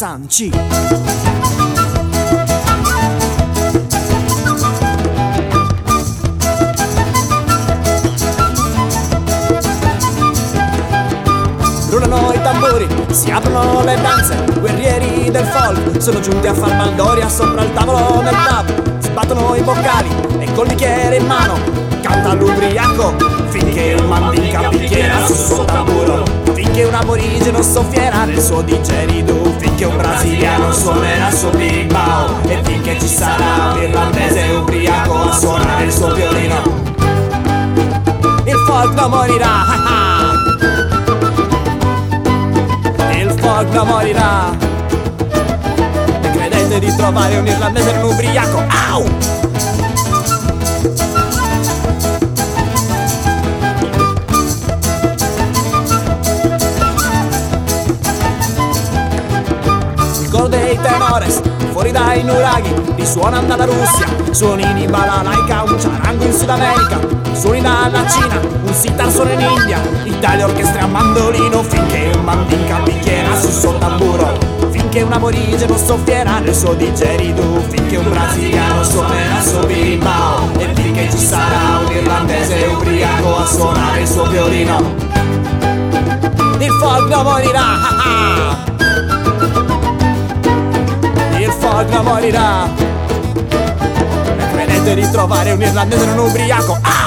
Sanci. Rulano i tamburi, si aprono le danze, guerrieri del folk sono giunti a far baldoria sopra il tavolo del pub. Sbattono i boccali e col bicchiere in mano canta l'ubriaco finché il mandinca picchiera sul suo tamburo. Finché un aborigeno soffierà nel suo digeridoo Finché un brasiliano suonerà il suo birimbao E finché ci sarà un irlandese ubriaco a suonare il suo violino Il folk non morirà. Il folk non morirà E credete di trovare un irlandese non ubriaco, au! Gol dei tenores fuori dai nuraghi risuonano dalla Russia. Suonini balalaika un charango in Sud America. Suoni dalla Cina un sitar suona in India. Italia orchestra a mandolino finché un mandinca picchiera sul suo tamburo. Finché un aborigeno soffierà nel suo digeridoo finché un brasiliano suonerà il suo birimbao e finché ci sarà un irlandese ubriaco a suonare il suo violino. Il folk non morirà ah ah. non morirà E credete di trovare un irlandese non ubriaco Au!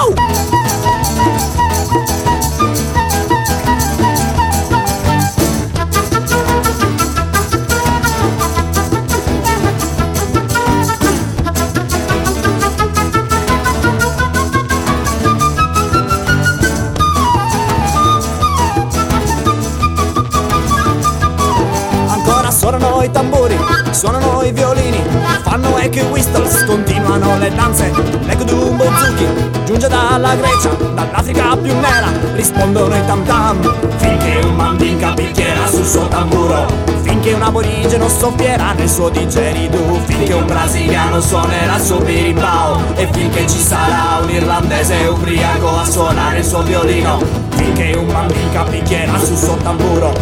Suonano i tamburi, suonano i violini, fanno echi whistles, continuano le danze, l'eco di un bozuki giunge dalla Grecia, dall'Africa più nera, rispondono i tam tam, finché un mandinca picchiera sul suo tamburo, finché un aborigeno soffierà nel suo digeridoo, finché un brasiliano suonerà il suo birimbao, e finché ci sarà un irlandese ubriaco a suonare il suo violino, finché un mandinca picchiera sul suo tamburo,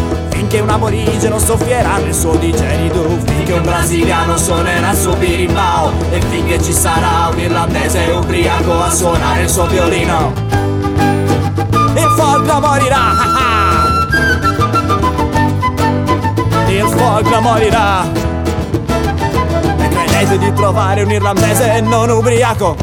Finché un aborigeno soffierà. Nel suo digeridoo Finché un brasiliano suonerà il suo birimbao. E finché ci sarà un irlandese ubriaco a suonare il suo violino. Il folk non morirà. Il folk non morirà. E credete di trovare un irlandese non ubriaco